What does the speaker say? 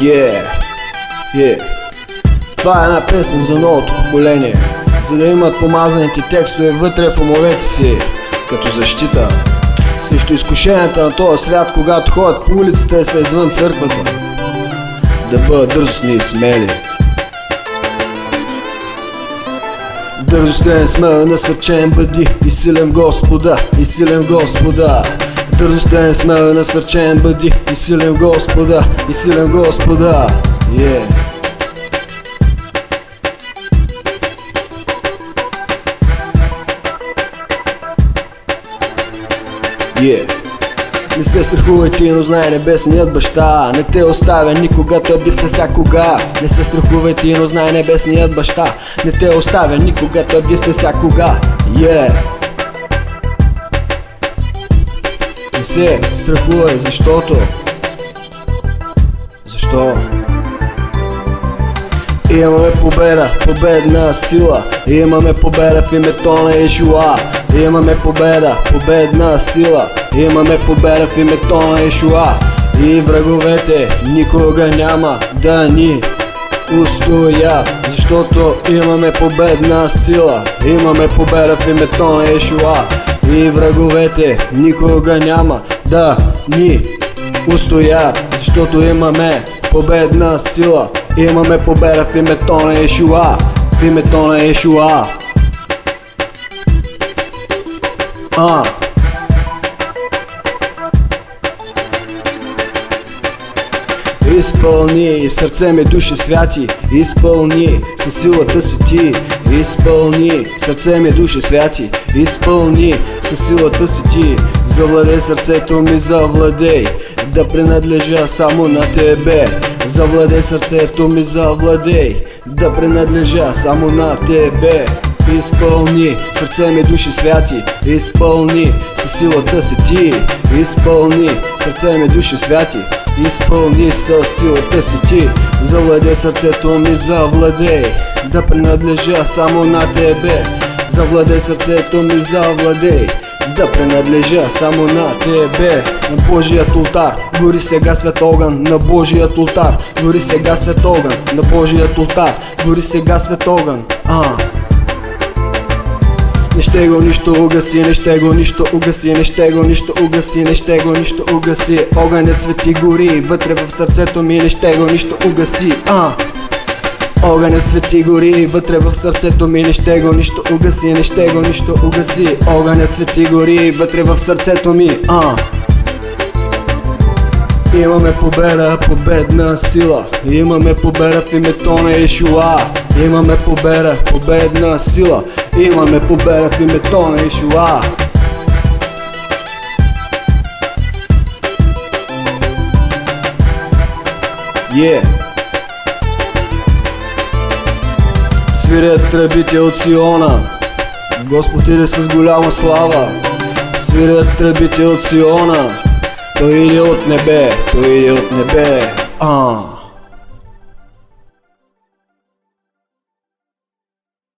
Yeah, yeah. Това е една песен за новото поколение, за да имат помазаните текстове вътре в умовете си, като защита. Срещу изкушенията на този свят, когато ходят по улицата и са извън църквата. Да бъдат дързостни и смели. Дързостен, смел, насърчен бъди и силен Господа, и силен Господа. Дързостен, смел, насърчен бъди и силен Господа, и силен Господа. Yeah. Yeah. Не се страхувай ти, но знай небесният баща Не те оставя никога, той бив се всякога Не се страхувай ти, но знай небесният баща Не те оставя никога, той бив се всякога Yeah се страхувай, защото. Защо? Имаме победа, победна сила. Имаме победа в името на Ишуа Имаме победа, победна сила. Имаме победа в името на Ишуа И враговете никога няма да ни устоят. Защото имаме победна сила. Имаме победа в името на Ишуа И враговете никога няма да ни устоят Защото имаме победна сила. Имаме победа в името на Ешуа. В името на Ешуа. А. Изпълни сърце ми души святи. Изпълни със силата си ти Изпълни сърце ми души святи. Изпълни със силата си ти. Завладей сърцето ми, завладей. Да принадлежа само на тебе. Завладей сърцето ми, завладей. Да принадлежа само на тебе. Изпълни сърце ми души святи. Изпълни със силата си ти. Изпълни сърце ми души святи. Изпълни със силата си ти. Завладей сърцето ми, завладей Да принадлежа само на тебе. Завладей сърцето ми, завладей да принадлежа само на тебе. На Божият ултар Гори сега свет огън. На Божият ултар Гори сега свет огън. На Божият ултар Гори сега свет огън. А. Не ще го нищо угаси, не ще го нищо угаси, не ще го нищо угаси, не ще го нищо угаси. Огънят свети гори, вътре в сърцето ми не ще го нищо угаси, а Огънят свети гори, вътре в сърцето ми не ще го нищо угаси, не ще го нищо угаси. Огънят свети гори, вътре в сърцето ми, а. Имаме победа, победна сила. Имаме победа в името на Ишуа Имаме победа, победна сила. Имаме победа в името на Ишуа Yeah. Свирят тръбите от Сиона. Господ иде с голяма слава Свирят тръбите от Сиона. Той иде от небе, той иде от небе. А.